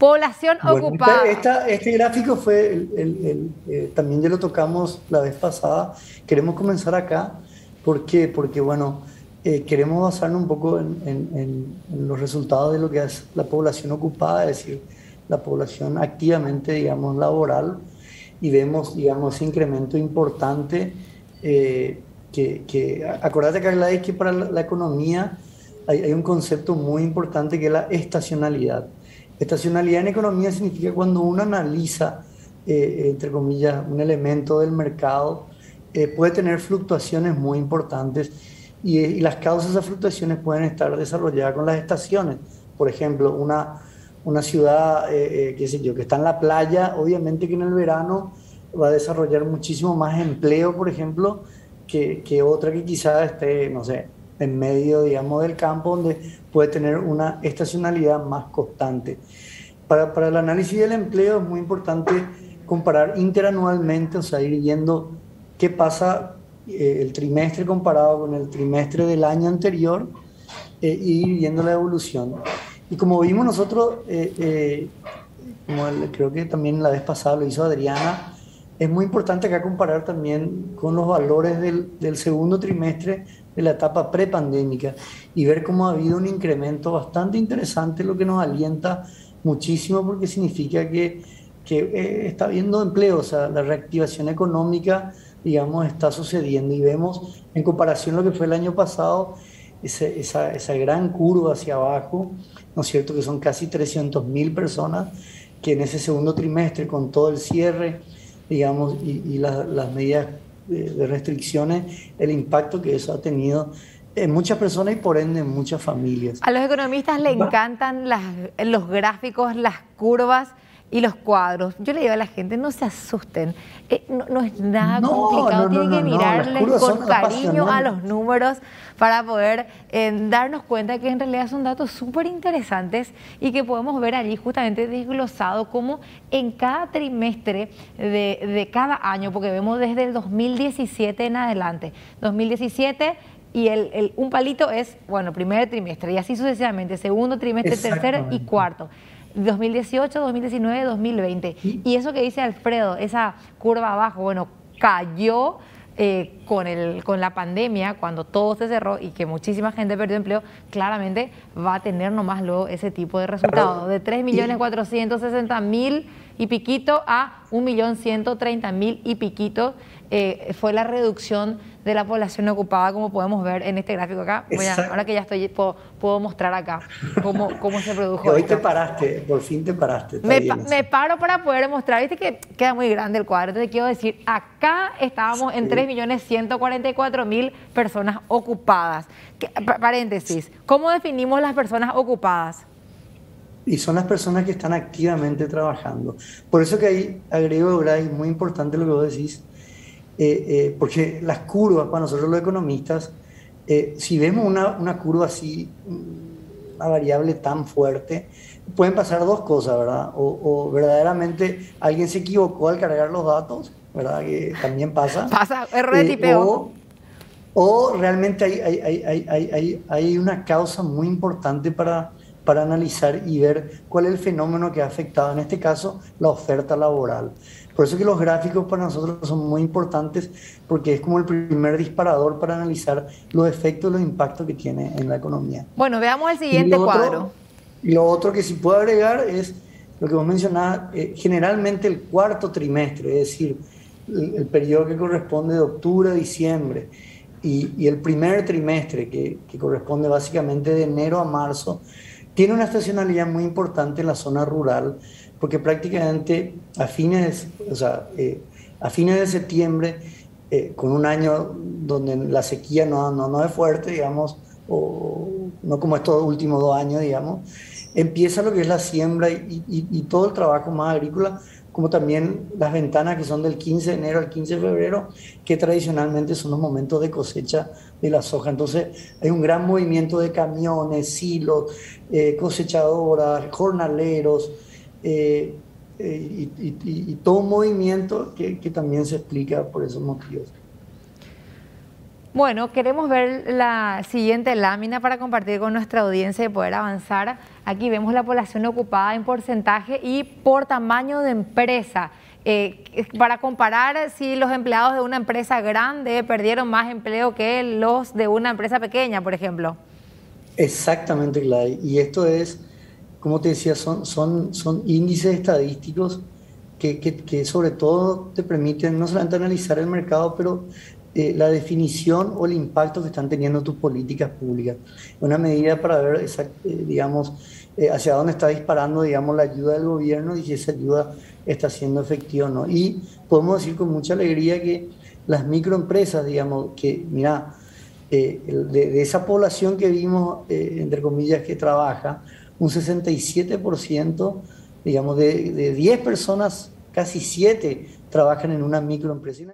Población ocupada. este gráfico fue, el, eh, también ya lo tocamos la vez pasada. Queremos comenzar acá. ¿Por qué? Porque, bueno, eh, queremos basarnos un poco en, los resultados de lo que es la población ocupada, es decir, la población activamente, digamos, laboral, y vemos, digamos, ese incremento importante. Eh, que, que, acordate, Carla, es que para la, economía hay, hay un concepto muy importante que es la estacionalidad. Estacionalidad en economía significa cuando uno analiza, eh, entre comillas, un elemento del mercado, eh, puede tener fluctuaciones muy importantes y, las causas de fluctuaciones pueden estar desarrolladas con las estaciones. Por ejemplo, una, una ciudad, eh, qué sé yo, que está en la playa, obviamente que en el verano va a desarrollar muchísimo más empleo, por ejemplo, que, que otra que quizás esté, no sé, en medio, digamos, del campo, donde puede tener una estacionalidad más constante. Para, para el análisis del empleo es muy importante comparar interanualmente, o sea, ir viendo qué pasa eh, el trimestre comparado con el trimestre del año anterior eh, y ir viendo la evolución. Y como vimos nosotros, eh, como creo que también la vez pasada lo hizo Adriana, es muy importante acá comparar también con los valores del, del segundo trimestre de la etapa prepandémica y ver cómo ha habido un incremento bastante interesante, lo que nos alienta muchísimo porque significa que, que eh, está habiendo empleo, o sea, la reactivación económica, digamos, está sucediendo y vemos en comparación a lo que fue el año pasado, esa, esa, gran curva hacia abajo, ¿no es cierto? Que son casi 300 mil personas que en ese segundo trimestre, con todo el cierre, digamos, y, y las medidas de, restricciones, el impacto que eso ha tenido en muchas personas y por ende en muchas familias. A los economistas le encantan las, los gráficos, las curvas y los cuadros. Yo le digo a la gente, no se asusten, eh, no, es nada complicado, tienen que mirarle con cariño a los números para poder eh, darnos cuenta que en realidad son datos súper interesantes y que podemos ver allí justamente desglosado como en cada trimestre de, de cada año, porque vemos desde el 2017 en adelante. 2017 y el, el, un palito es, bueno, primer trimestre y así sucesivamente, segundo trimestre, tercero y cuarto. 2018, 2019, 2020. Y eso que dice Alfredo, esa curva abajo, bueno, cayó eh, con, el, con la pandemia, cuando todo se cerró y que muchísima gente perdió empleo, claramente va a tener nomás luego ese tipo de resultados, de 3.460.000 y piquito a 1.130.000 y piquito eh, fue la reducción de la población ocupada, como podemos ver en este gráfico acá. ahora que ya estoy, puedo, mostrar acá cómo, cómo se produjo. hoy te paraste, por fin te paraste. Me, me, paro para poder mostrar, viste que queda muy grande el cuadro. Te quiero decir, acá estábamos en 3.144.000 personas ocupadas. paréntesis, ¿cómo definimos las personas ocupadas? Y son las personas que están activamente trabajando. Por eso que ahí agrego, Bray, muy importante lo que vos decís, eh, eh, porque las curvas, para nosotros los economistas, eh, si vemos una, una, curva así, una variable tan fuerte, pueden pasar dos cosas, ¿verdad? O, verdaderamente alguien se equivocó al cargar los datos, ¿verdad? Que también pasa. Pasa, error de tipeo. O, realmente hay, hay, hay, hay, hay una causa muy importante para, para analizar y ver cuál es el fenómeno que ha afectado, en este caso, la oferta laboral. Por eso que los gráficos para nosotros son muy importantes porque es como el primer disparador para analizar los efectos, los impactos que tiene en la economía. Bueno, veamos el siguiente cuadro. Y lo otro que sí puedo agregar es lo que vos mencionabas, eh, generalmente el cuarto trimestre, es decir, el, periodo que corresponde de octubre a diciembre y, y el primer trimestre que, que corresponde básicamente de enero a marzo, tiene una estacionalidad muy importante en la zona rural porque prácticamente a fines, o sea, eh, a fines de septiembre, eh, con un año donde la sequía no, no, no es fuerte, digamos, o no como estos últimos dos años, digamos, empieza lo que es la siembra y, y, todo el trabajo más agrícola, como también las ventanas que son del 15 de enero al 15 de febrero, que tradicionalmente son los momentos de cosecha de la soja. Entonces hay un gran movimiento de camiones, silos, eh, cosechadoras, jornaleros, eh, eh, y, todo un movimiento que, también se explica por esos motivos. Bueno, queremos ver la siguiente lámina para compartir con nuestra audiencia y poder avanzar. Aquí vemos la población ocupada en porcentaje y por tamaño de empresa. Eh, para comparar si los empleados de una empresa grande perdieron más empleo que los de una empresa pequeña, por ejemplo. Exactamente, Gladys. Y esto es, como te decía, son, son, son índices estadísticos que, que, que sobre todo te permiten no solamente analizar el mercado, pero eh, la definición o el impacto que están teniendo tus políticas públicas. Una medida para ver, eh, digamos, eh, hacia dónde está disparando, digamos, la ayuda del gobierno y si esa ayuda está siendo efectiva o no. Y podemos decir con mucha alegría que las microempresas, digamos, que, mira, de, esa población que vimos, entre comillas, que trabaja, un 67%, digamos, de, de 10 personas, casi 7 trabajan en una microempresa.